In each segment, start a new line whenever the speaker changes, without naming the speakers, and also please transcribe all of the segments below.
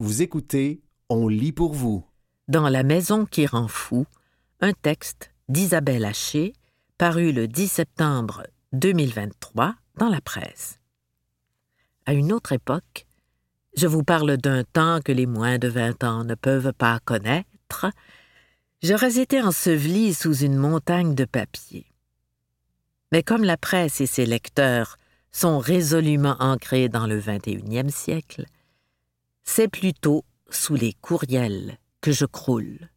Vous écoutez On lit pour vous.
Dans La maison qui rend fou, un texte d'Isabelle Haché, paru le 10 septembre 2023 dans la presse. À une autre époque, je vous parle d'un temps que les moins de vingt ans ne peuvent pas connaître, j'aurais été enseveli sous une montagne de papier. Mais comme la presse et ses lecteurs sont résolument ancrés dans le XXIe siècle, c'est plutôt sous les courriels que je croule.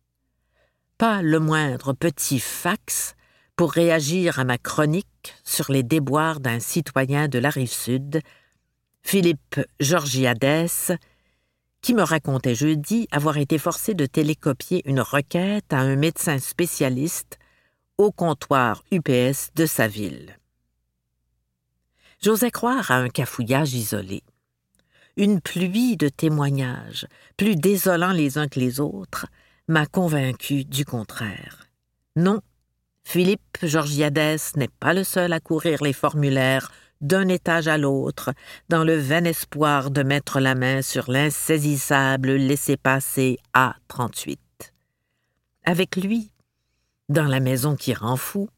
Pas le moindre petit fax pour réagir à ma chronique sur les déboires d'un citoyen de la rive sud, Philippe Georgiades, qui me racontait jeudi avoir été forcé de télécopier une requête à un médecin spécialiste au comptoir UPS de sa ville. J'osais croire à un cafouillage isolé. Une pluie de témoignages, plus désolants les uns que les autres, m'a convaincu du contraire. Non, Philippe Georgiades n'est pas le seul à courir les formulaires d'un étage à l'autre, dans le vain espoir de mettre la main sur l'insaisissable laissez-passer A38. Avec lui, dans la maison qui rend fou,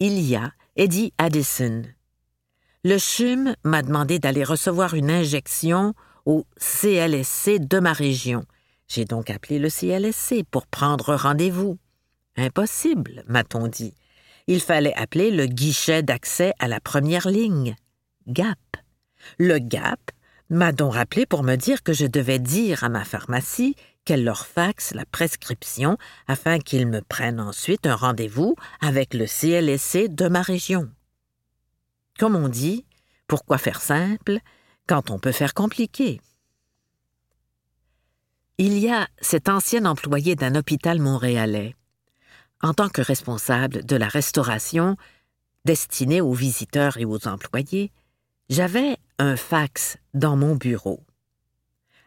il y a Eddie Addison. Le CHUM m'a demandé d'aller recevoir une injection au CLSC de ma région. J'ai donc appelé le CLSC pour prendre rendez-vous. Impossible, m'a-t-on dit. Il fallait appeler le guichet d'accès à la première ligne. GAP. Le GAP m'a donc rappelé pour me dire que je devais dire à ma pharmacie qu'elle leur faxe la prescription afin qu'ils me prennent ensuite un rendez-vous avec le CLSC de ma région. Comme on dit, pourquoi faire simple quand on peut faire compliqué? Il y a cet ancien employé d'un hôpital montréalais en tant que responsable de la restauration destinée aux visiteurs et aux employés, j'avais un fax dans mon bureau.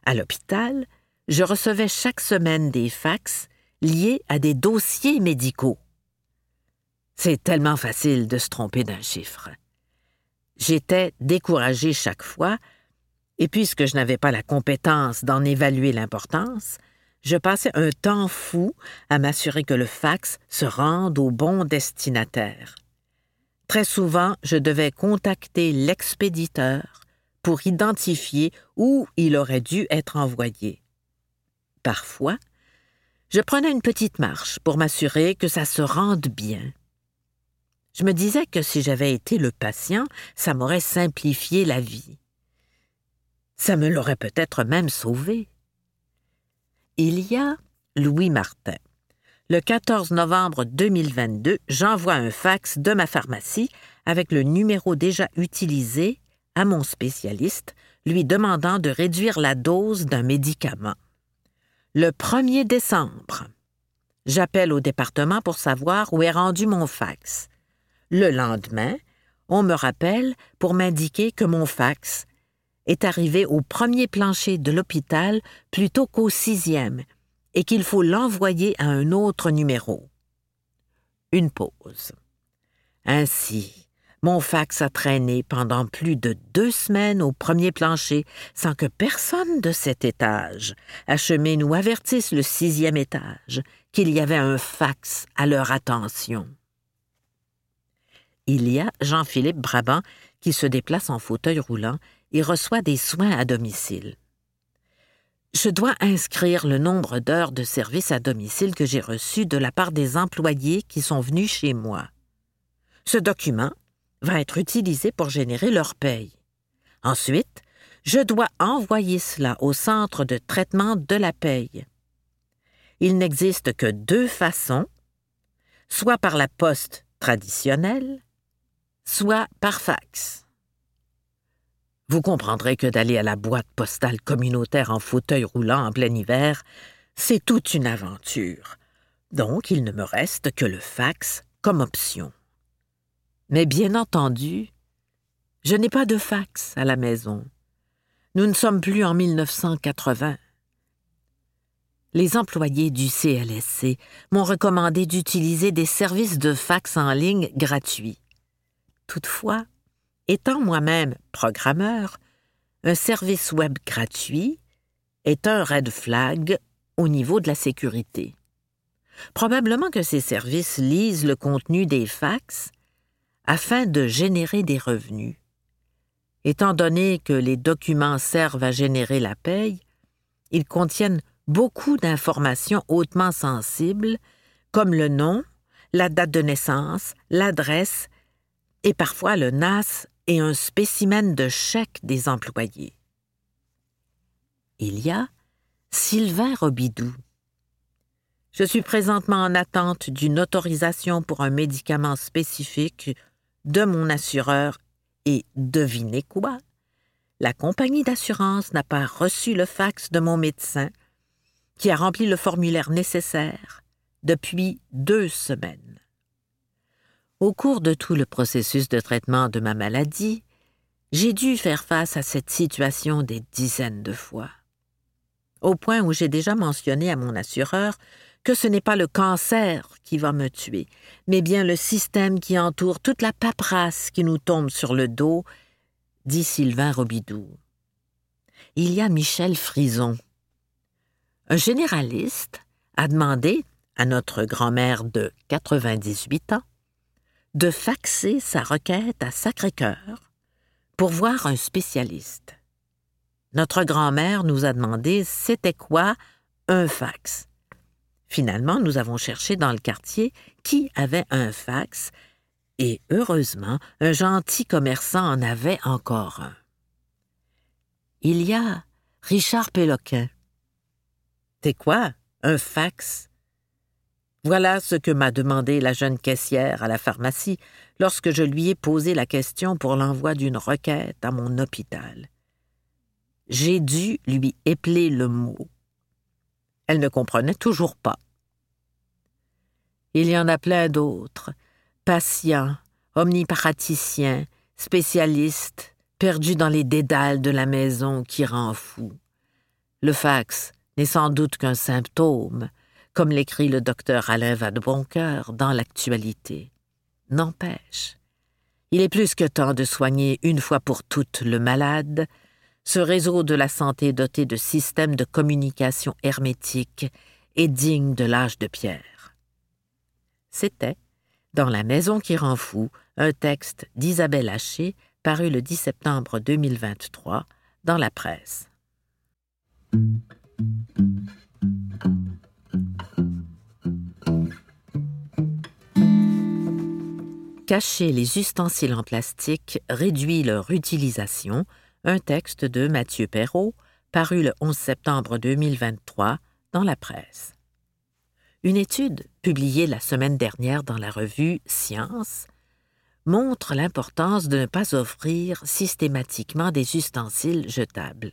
À l'hôpital, je recevais chaque semaine des fax liés à des dossiers médicaux. C'est tellement facile de se tromper d'un chiffre. J'étais découragé chaque fois, et puisque je n'avais pas la compétence d'en évaluer l'importance, je passais un temps fou à m'assurer que le fax se rende au bon destinataire. Très souvent, je devais contacter l'expéditeur pour identifier où il aurait dû être envoyé. Parfois, je prenais une petite marche pour m'assurer que ça se rende bien. Je me disais que si j'avais été le patient, ça m'aurait simplifié la vie. Ça me l'aurait peut-être même sauvé il y a Louis Martin. Le 14 novembre 2022, j'envoie un fax de ma pharmacie avec le numéro déjà utilisé à mon spécialiste, lui demandant de réduire la dose d'un médicament. Le 1er décembre, j'appelle au département pour savoir où est rendu mon fax. Le lendemain, on me rappelle pour m'indiquer que mon fax est arrivé au premier plancher de l'hôpital plutôt qu'au sixième, et qu'il faut l'envoyer à un autre numéro. Une pause. Ainsi, mon fax a traîné pendant plus de deux semaines au premier plancher sans que personne de cet étage achemine ou avertisse le sixième étage qu'il y avait un fax à leur attention. Il y a Jean-Philippe Brabant qui se déplace en fauteuil roulant et reçoit des soins à domicile. Je dois inscrire le nombre d'heures de service à domicile que j'ai reçu de la part des employés qui sont venus chez moi. Ce document va être utilisé pour générer leur paye. Ensuite, je dois envoyer cela au centre de traitement de la paye. Il n'existe que deux façons, soit par la poste traditionnelle, soit par fax. Vous comprendrez que d'aller à la boîte postale communautaire en fauteuil roulant en plein hiver, c'est toute une aventure. Donc il ne me reste que le fax comme option. Mais bien entendu, je n'ai pas de fax à la maison. Nous ne sommes plus en 1980. Les employés du CLSC m'ont recommandé d'utiliser des services de fax en ligne gratuits. Toutefois, Étant moi-même programmeur, un service web gratuit est un red flag au niveau de la sécurité. Probablement que ces services lisent le contenu des fax afin de générer des revenus. Étant donné que les documents servent à générer la paye, ils contiennent beaucoup d'informations hautement sensibles, comme le nom, la date de naissance, l'adresse et parfois le NAS et un spécimen de chèque des employés. Il y a Sylvain Robidoux. Je suis présentement en attente d'une autorisation pour un médicament spécifique de mon assureur et devinez quoi? La compagnie d'assurance n'a pas reçu le fax de mon médecin qui a rempli le formulaire nécessaire depuis deux semaines. Au cours de tout le processus de traitement de ma maladie, j'ai dû faire face à cette situation des dizaines de fois. Au point où j'ai déjà mentionné à mon assureur que ce n'est pas le cancer qui va me tuer, mais bien le système qui entoure toute la paperasse qui nous tombe sur le dos, dit Sylvain Robidoux. Il y a Michel Frison. Un généraliste a demandé à notre grand-mère de 98 ans de faxer sa requête à Sacré-Cœur pour voir un spécialiste. Notre grand-mère nous a demandé c'était quoi un fax. Finalement, nous avons cherché dans le quartier qui avait un fax, et heureusement, un gentil commerçant en avait encore un. Il y a Richard Péloquin. C'est quoi un fax? Voilà ce que m'a demandé la jeune caissière à la pharmacie lorsque je lui ai posé la question pour l'envoi d'une requête à mon hôpital. J'ai dû lui épeler le mot. Elle ne comprenait toujours pas. Il y en a plein d'autres, patients, omniparaticiens, spécialistes, perdus dans les dédales de la maison qui rend fou. Le fax n'est sans doute qu'un symptôme, comme l'écrit le docteur Alain Vadeboncoeur dans l'actualité. N'empêche, il est plus que temps de soigner une fois pour toutes le malade, ce réseau de la santé doté de systèmes de communication hermétiques et digne de l'âge de pierre. C'était, dans La maison qui rend fou, un texte d'Isabelle Haché paru le 10 septembre 2023 dans la presse. Cacher les ustensiles en plastique réduit leur utilisation, un texte de Mathieu Perrault, paru le 11 septembre 2023 dans la presse. Une étude publiée la semaine dernière dans la revue Science montre l'importance de ne pas offrir systématiquement des ustensiles jetables.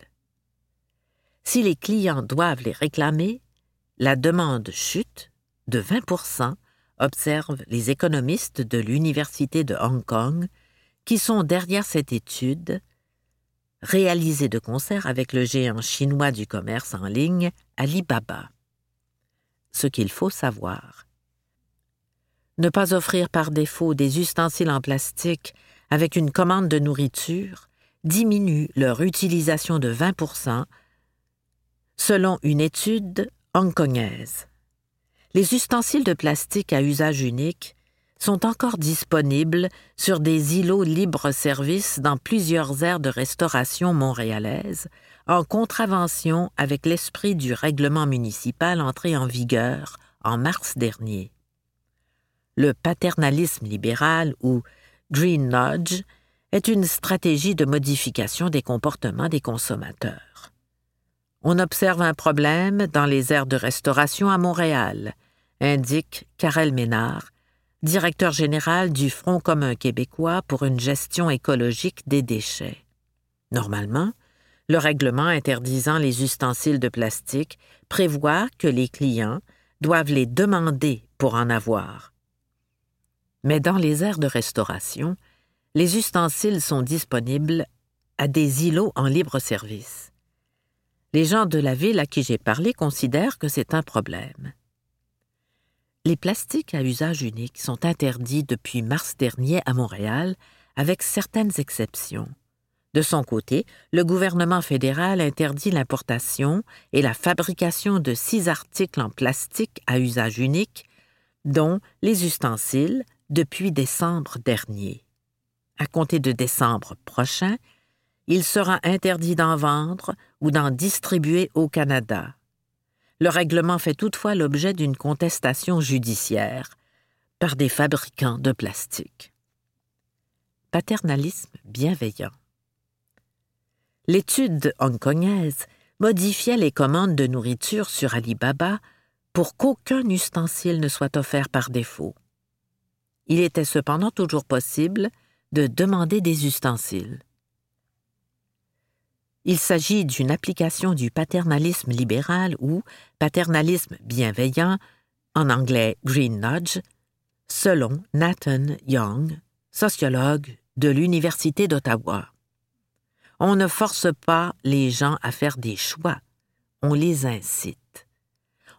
Si les clients doivent les réclamer, la demande chute de 20 observent les économistes de l'Université de Hong Kong, qui sont derrière cette étude, réalisée de concert avec le géant chinois du commerce en ligne, Alibaba. Ce qu'il faut savoir. Ne pas offrir par défaut des ustensiles en plastique avec une commande de nourriture diminue leur utilisation de 20% selon une étude hongkongaise les ustensiles de plastique à usage unique sont encore disponibles sur des îlots libre-service dans plusieurs aires de restauration montréalaises, en contravention avec l'esprit du règlement municipal entré en vigueur en mars dernier. Le paternalisme libéral ou Green Nudge est une stratégie de modification des comportements des consommateurs. On observe un problème dans les aires de restauration à Montréal, indique Karel Ménard, directeur général du Front commun québécois pour une gestion écologique des déchets. Normalement, le règlement interdisant les ustensiles de plastique prévoit que les clients doivent les demander pour en avoir. Mais dans les aires de restauration, les ustensiles sont disponibles à des îlots en libre service. Les gens de la ville à qui j'ai parlé considèrent que c'est un problème. Les plastiques à usage unique sont interdits depuis mars dernier à Montréal, avec certaines exceptions. De son côté, le gouvernement fédéral interdit l'importation et la fabrication de six articles en plastique à usage unique, dont les ustensiles, depuis décembre dernier. À compter de décembre prochain, il sera interdit d'en vendre ou d'en distribuer au Canada. Le règlement fait toutefois l'objet d'une contestation judiciaire par des fabricants de plastique. Paternalisme bienveillant. L'étude hongkongaise modifiait les commandes de nourriture sur Alibaba pour qu'aucun ustensile ne soit offert par défaut. Il était cependant toujours possible de demander des ustensiles. Il s'agit d'une application du paternalisme libéral ou paternalisme bienveillant, en anglais Green Nudge, selon Nathan Young, sociologue de l'Université d'Ottawa. On ne force pas les gens à faire des choix, on les incite.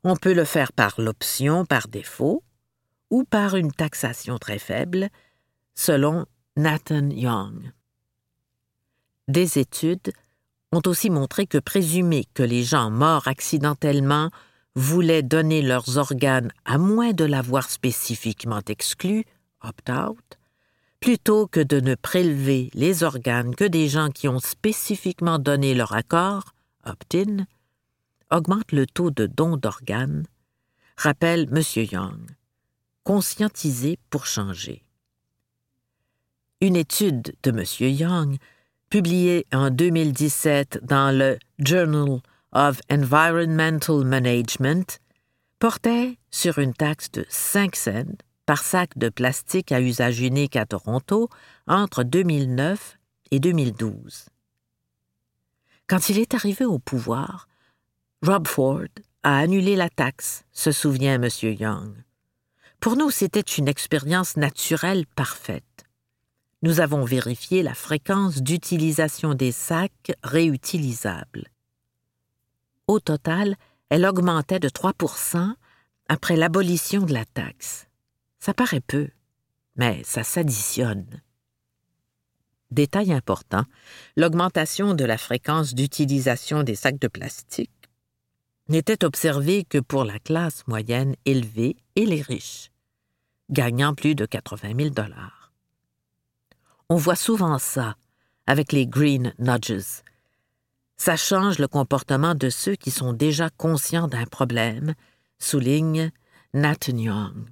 On peut le faire par l'option par défaut ou par une taxation très faible, selon Nathan Young. Des études ont aussi montré que présumer que les gens morts accidentellement voulaient donner leurs organes à moins de l'avoir spécifiquement exclu, opt-out, plutôt que de ne prélever les organes que des gens qui ont spécifiquement donné leur accord, opt-in, augmente le taux de don d'organes, rappelle M. Young. Conscientiser pour changer. Une étude de M. Young, publiée en 2017 dans le Journal of Environmental Management, portait sur une taxe de 5 cents par sac de plastique à usage unique à Toronto entre 2009 et 2012. Quand il est arrivé au pouvoir, Rob Ford a annulé la taxe, se souvient M. Young. Pour nous, c'était une expérience naturelle parfaite. Nous avons vérifié la fréquence d'utilisation des sacs réutilisables. Au total, elle augmentait de 3% après l'abolition de la taxe. Ça paraît peu, mais ça s'additionne. Détail important, l'augmentation de la fréquence d'utilisation des sacs de plastique n'était observée que pour la classe moyenne élevée et les riches, gagnant plus de 80 000 dollars. On voit souvent ça avec les green nudges. Ça change le comportement de ceux qui sont déjà conscients d'un problème, souligne Nat Young.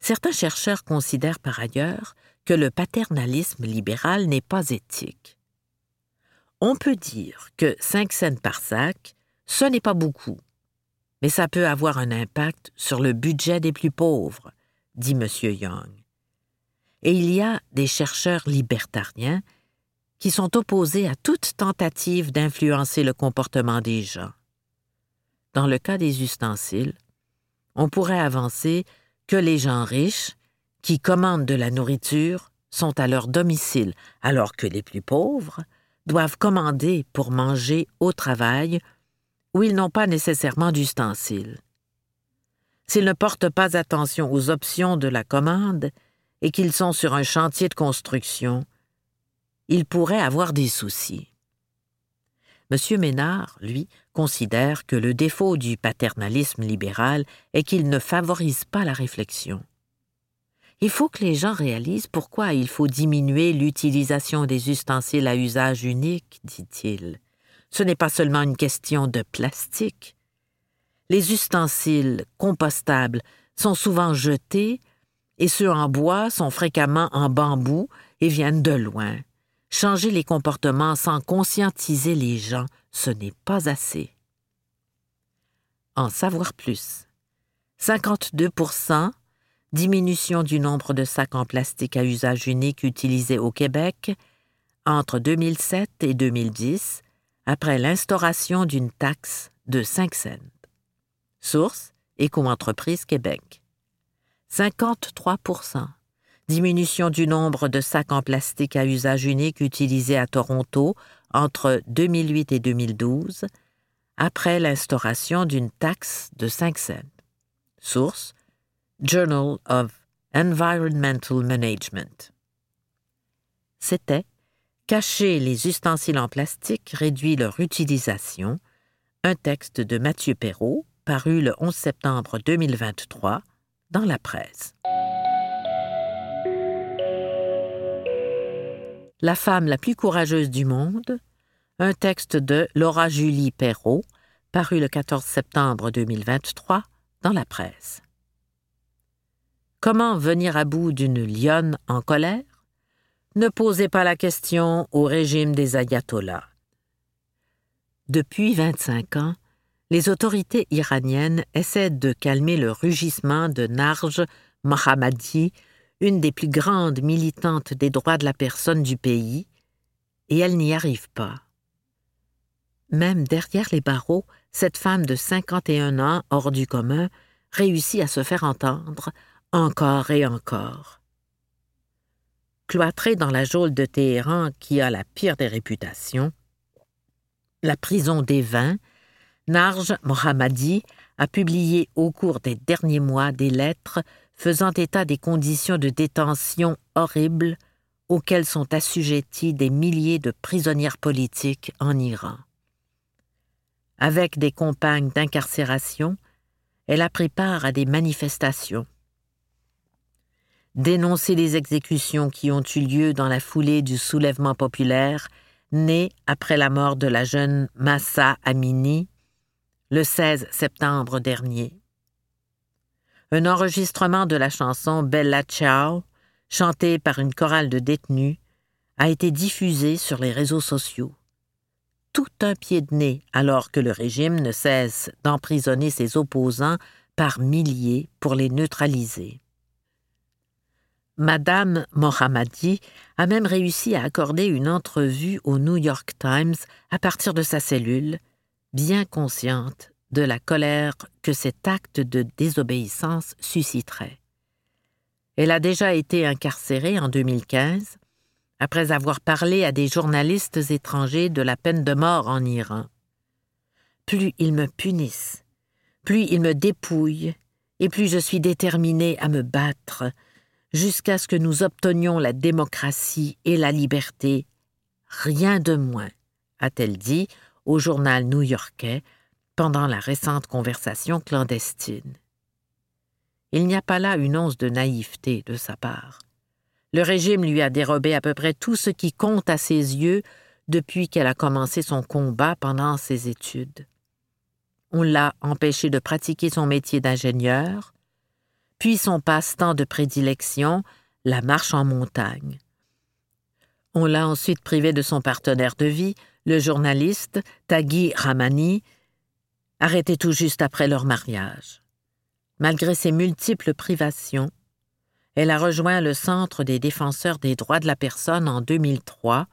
Certains chercheurs considèrent par ailleurs que le paternalisme libéral n'est pas éthique. On peut dire que 5 cents par sac, ce n'est pas beaucoup, mais ça peut avoir un impact sur le budget des plus pauvres, dit M. Young. Et il y a des chercheurs libertariens qui sont opposés à toute tentative d'influencer le comportement des gens. Dans le cas des ustensiles, on pourrait avancer que les gens riches, qui commandent de la nourriture, sont à leur domicile, alors que les plus pauvres doivent commander pour manger au travail où ils n'ont pas nécessairement d'ustensiles. S'ils ne portent pas attention aux options de la commande et qu'ils sont sur un chantier de construction, ils pourraient avoir des soucis. M. Ménard, lui, considère que le défaut du paternalisme libéral est qu'il ne favorise pas la réflexion. Il faut que les gens réalisent pourquoi il faut diminuer l'utilisation des ustensiles à usage unique, dit-il. Ce n'est pas seulement une question de plastique. Les ustensiles compostables sont souvent jetés et ceux en bois sont fréquemment en bambou et viennent de loin. Changer les comportements sans conscientiser les gens, ce n'est pas assez. En savoir plus. 52% diminution du nombre de sacs en plastique à usage unique utilisés au Québec entre 2007 et 2010, après l'instauration d'une taxe de 5 cents. Source Éco-entreprise Québec. 53% diminution du nombre de sacs en plastique à usage unique utilisés à Toronto entre 2008 et 2012, après l'instauration d'une taxe de 5 cents. Source Journal of Environmental Management. C'était Cacher les ustensiles en plastique réduit leur utilisation. Un texte de Mathieu Perrault, paru le 11 septembre 2023 dans la presse. La femme la plus courageuse du monde, un texte de Laura Julie Perrault, paru le 14 septembre 2023 dans la presse. Comment venir à bout d'une lionne en colère? Ne posez pas la question au régime des ayatollahs. Depuis 25 ans, les autorités iraniennes essaient de calmer le rugissement de Narj Mohammadi, une des plus grandes militantes des droits de la personne du pays, et elles n'y arrivent pas. Même derrière les barreaux, cette femme de 51 ans hors du commun réussit à se faire entendre encore et encore. Cloîtrée dans la geôle de Téhéran qui a la pire des réputations, la prison des vins, Narj Mohammadi a publié au cours des derniers mois des lettres faisant état des conditions de détention horribles auxquelles sont assujettis des milliers de prisonnières politiques en Iran. Avec des compagnes d'incarcération, elle a pris part à des manifestations. Dénoncer les exécutions qui ont eu lieu dans la foulée du soulèvement populaire né après la mort de la jeune Massa Amini, le 16 septembre dernier. Un enregistrement de la chanson Bella Ciao, chantée par une chorale de détenus, a été diffusé sur les réseaux sociaux. Tout un pied de nez alors que le régime ne cesse d'emprisonner ses opposants par milliers pour les neutraliser. Madame Mohammadi a même réussi à accorder une entrevue au New York Times à partir de sa cellule, bien consciente de la colère que cet acte de désobéissance susciterait. Elle a déjà été incarcérée en 2015 après avoir parlé à des journalistes étrangers de la peine de mort en Iran. Plus ils me punissent, plus ils me dépouillent, et plus je suis déterminée à me battre jusqu'à ce que nous obtenions la démocratie et la liberté, rien de moins, a-t-elle dit au journal new-yorkais pendant la récente conversation clandestine. Il n'y a pas là une once de naïveté de sa part. Le régime lui a dérobé à peu près tout ce qui compte à ses yeux depuis qu'elle a commencé son combat pendant ses études. On l'a empêché de pratiquer son métier d'ingénieur, puis son passe-temps de prédilection, la marche en montagne. On l'a ensuite privé de son partenaire de vie, le journaliste Taghi Ramani, arrêté tout juste après leur mariage. Malgré ses multiples privations, elle a rejoint le Centre des défenseurs des droits de la personne en 2003,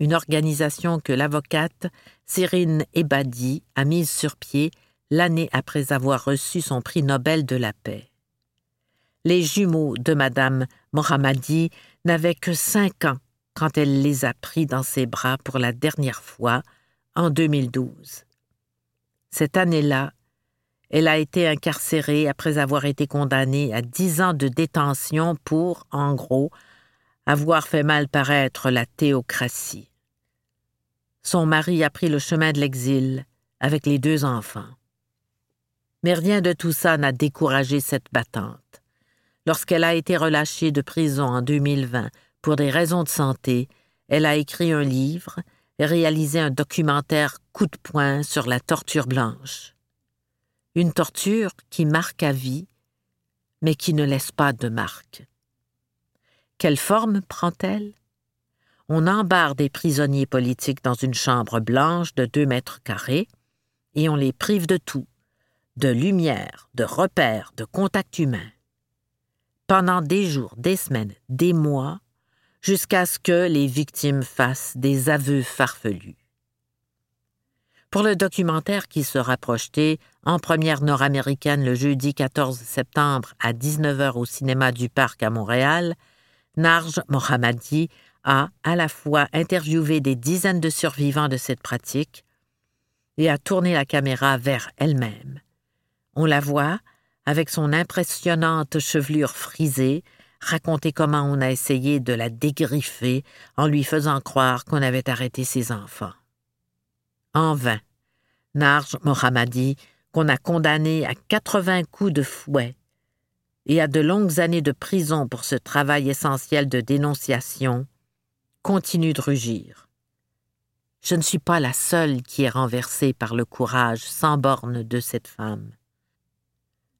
une organisation que l'avocate Cyrine Ebadi a mise sur pied l'année après avoir reçu son prix Nobel de la paix. Les jumeaux de Madame Mohammadi n'avaient que cinq ans quand elle les a pris dans ses bras pour la dernière fois, en 2012. Cette année-là, elle a été incarcérée après avoir été condamnée à dix ans de détention pour, en gros, avoir fait mal paraître la théocratie. Son mari a pris le chemin de l'exil avec les deux enfants. Mais rien de tout ça n'a découragé cette battante. Lorsqu'elle a été relâchée de prison en 2020 pour des raisons de santé, elle a écrit un livre et réalisé un documentaire coup de poing sur la torture blanche. Une torture qui marque à vie, mais qui ne laisse pas de marque. Quelle forme prend-elle? On embarre des prisonniers politiques dans une chambre blanche de deux mètres carrés et on les prive de tout, de lumière, de repères, de contact humain. Pendant des jours, des semaines, des mois, jusqu'à ce que les victimes fassent des aveux farfelus. Pour le documentaire qui sera projeté en première nord-américaine le jeudi 14 septembre à 19h au cinéma du Parc à Montréal, Narj Mohammadi a à la fois interviewé des dizaines de survivants de cette pratique et a tourné la caméra vers elle-même. On la voit avec son impressionnante chevelure frisée, raconter comment on a essayé de la dégriffer en lui faisant croire qu'on avait arrêté ses enfants. En vain. Narj Mohammadi, qu'on a condamné à 80 coups de fouet et à de longues années de prison pour ce travail essentiel de dénonciation, continue de rugir. Je ne suis pas la seule qui est renversée par le courage sans borne de cette femme.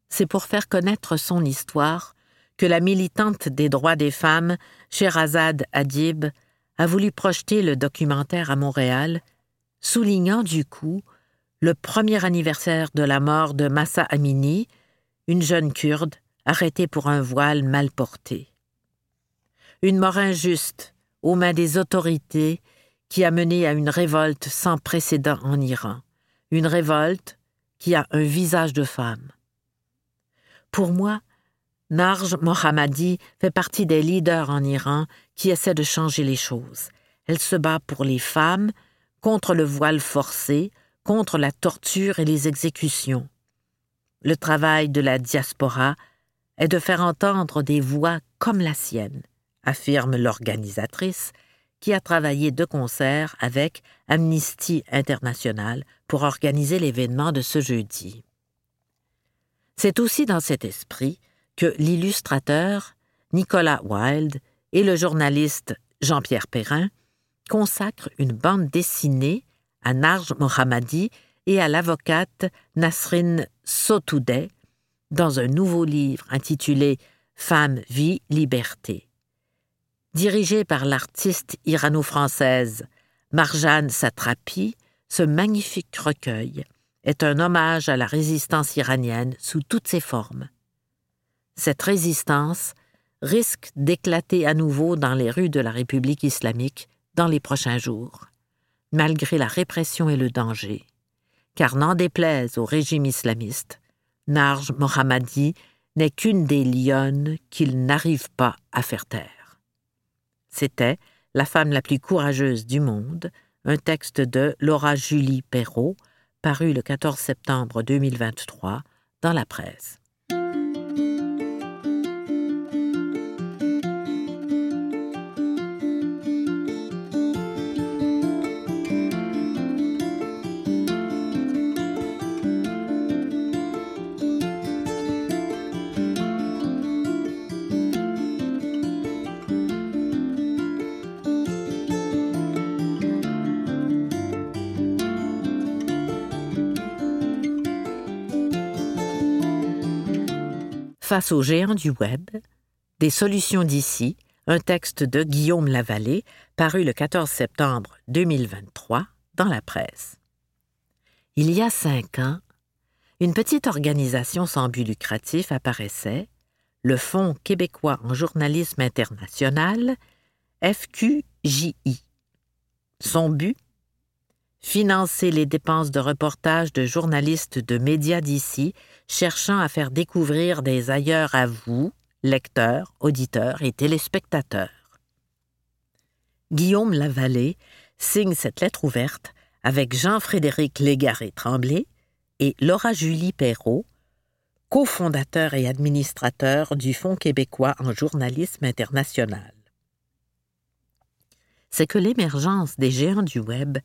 C'est pour faire connaître son histoire que la militante des droits des femmes, Sherazade Adib, a voulu projeter le documentaire à Montréal, soulignant du coup le premier anniversaire de la mort de Massa Amini, une jeune kurde arrêtée pour un voile mal porté. Une mort injuste aux mains des autorités qui a mené à une révolte sans précédent en Iran, une révolte qui a un visage de femme. Pour moi, Narj Mohammadi fait partie des leaders en Iran qui essaient de changer les choses. Elle se bat pour les femmes, contre le voile forcé, contre la torture et les exécutions. Le travail de la diaspora est de faire entendre des voix comme la sienne, affirme l'organisatrice, qui a travaillé de concert avec Amnesty International pour organiser l'événement de ce jeudi. C'est aussi dans cet esprit que l'illustrateur Nicolas Wilde et le journaliste Jean-Pierre Perrin consacrent une bande dessinée à Narj Mohammadi et à l'avocate Nasrin Sotoudeh dans un nouveau livre intitulé Femme, vie, liberté. Dirigé par l'artiste irano-française Marjane Satrapi, ce magnifique recueil est un hommage à la résistance iranienne sous toutes ses formes. Cette résistance risque d'éclater à nouveau dans les rues de la République islamique dans les prochains jours, malgré la répression et le danger. Car n'en déplaise au régime islamiste, Narj Mohammadi n'est qu'une des lionnes qu'il n'arrive pas à faire taire. C'était La femme la plus courageuse du monde, un texte de Laura Julie Perrault, paru le 14 septembre 2023 dans la presse. Face aux géants du web, des solutions d'ici, un texte de Guillaume Lavallée, paru le 14 septembre 2023 dans la presse. Il y a cinq ans, une petite organisation sans but lucratif apparaissait, le Fonds québécois en journalisme international, FQJI. Son but financer les dépenses de reportage de journalistes de médias d'ici cherchant à faire découvrir des ailleurs à vous, lecteurs, auditeurs et téléspectateurs. Guillaume Lavallée signe cette lettre ouverte avec Jean-Frédéric Légaré-Tremblay et Laura-Julie Perrault, cofondateur et administrateur du Fonds québécois en journalisme international. C'est que l'émergence des géants du Web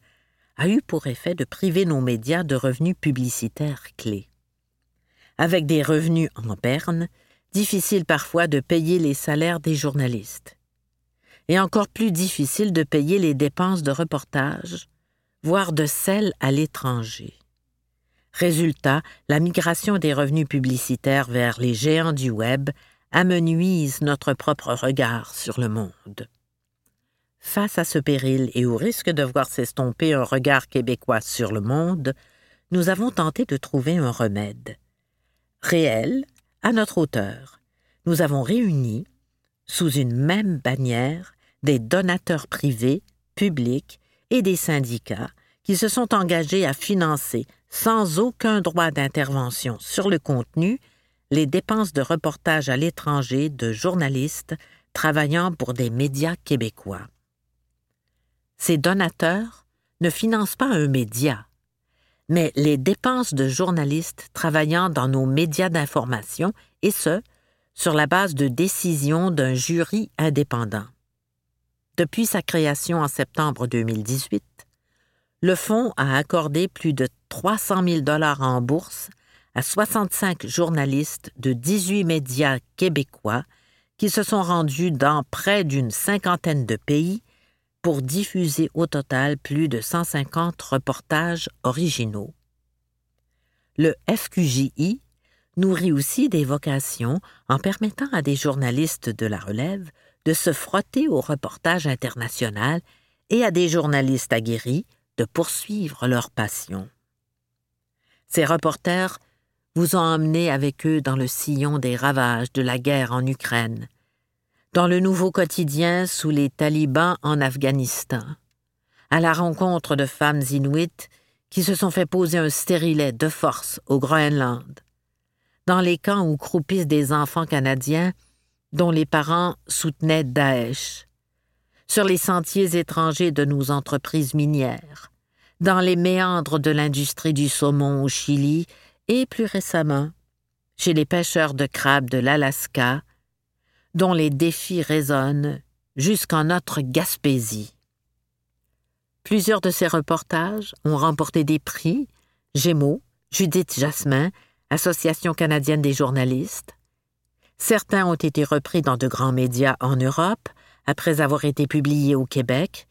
a eu pour effet de priver nos médias de revenus publicitaires clés. Avec des revenus en berne, difficile parfois de payer les salaires des journalistes. Et encore plus difficile de payer les dépenses de reportage, voire de celles à l'étranger. Résultat, la migration des revenus publicitaires vers les géants du web amenuise notre propre regard sur le monde. Face à ce péril et au risque de voir s'estomper un regard québécois sur le monde, nous avons tenté de trouver un remède. Réel, à notre hauteur, nous avons réuni, sous une même bannière, des donateurs privés, publics et des syndicats qui se sont engagés à financer, sans aucun droit d'intervention sur le contenu, les dépenses de reportage à l'étranger de journalistes travaillant pour des médias québécois. Ces donateurs ne financent pas un média, mais les dépenses de journalistes travaillant dans nos médias d'information, et ce, sur la base de décisions d'un jury indépendant. Depuis sa création en septembre 2018, le fonds a accordé plus de 300 000 dollars en bourse à 65 journalistes de 18 médias québécois qui se sont rendus dans près d'une cinquantaine de pays pour diffuser au total plus de 150 reportages originaux. Le FQJI nourrit aussi des vocations en permettant à des journalistes de la relève de se frotter au reportage international et à des journalistes aguerris de poursuivre leur passion. Ces reporters vous ont emmené avec eux dans le sillon des ravages de la guerre en Ukraine, dans le nouveau quotidien sous les talibans en Afghanistan, à la rencontre de femmes inuites qui se sont fait poser un stérilet de force au Groenland, dans les camps où croupissent des enfants canadiens dont les parents soutenaient Daesh, sur les sentiers étrangers de nos entreprises minières, dans les méandres de l'industrie du saumon au Chili et plus récemment chez les pêcheurs de crabes de l'Alaska, dont les défis résonnent jusqu'en notre Gaspésie. Plusieurs de ces reportages ont remporté des prix, Gémeaux, Judith Jasmin, Association canadienne des journalistes. Certains ont été repris dans de grands médias en Europe après avoir été publiés au Québec,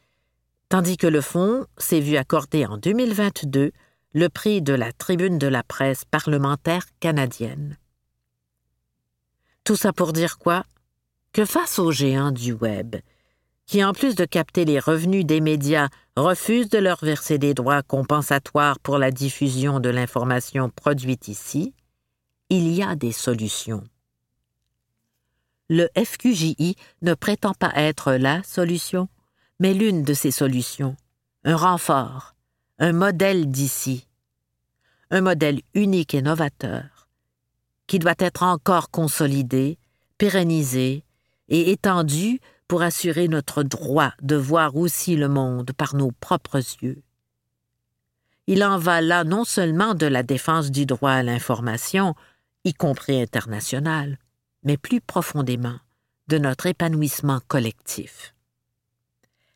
tandis que le Fonds s'est vu accorder en 2022 le prix de la Tribune de la presse parlementaire canadienne. Tout ça pour dire quoi? Que face aux géants du Web, qui en plus de capter les revenus des médias, refusent de leur verser des droits compensatoires pour la diffusion de l'information produite ici, il y a des solutions. Le FQJI ne prétend pas être la solution, mais l'une de ces solutions, un renfort, un modèle d'ici, un modèle unique et novateur, qui doit être encore consolidé, pérennisé et étendu pour assurer notre droit de voir aussi le monde par nos propres yeux. Il en va là non seulement de la défense du droit à l'information, y compris international, mais plus profondément de notre épanouissement collectif.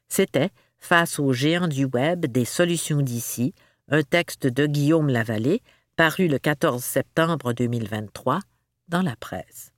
C'était, face aux géants du Web des solutions d'ici, un texte de Guillaume Lavallée, paru le 14 septembre 2023 dans la presse.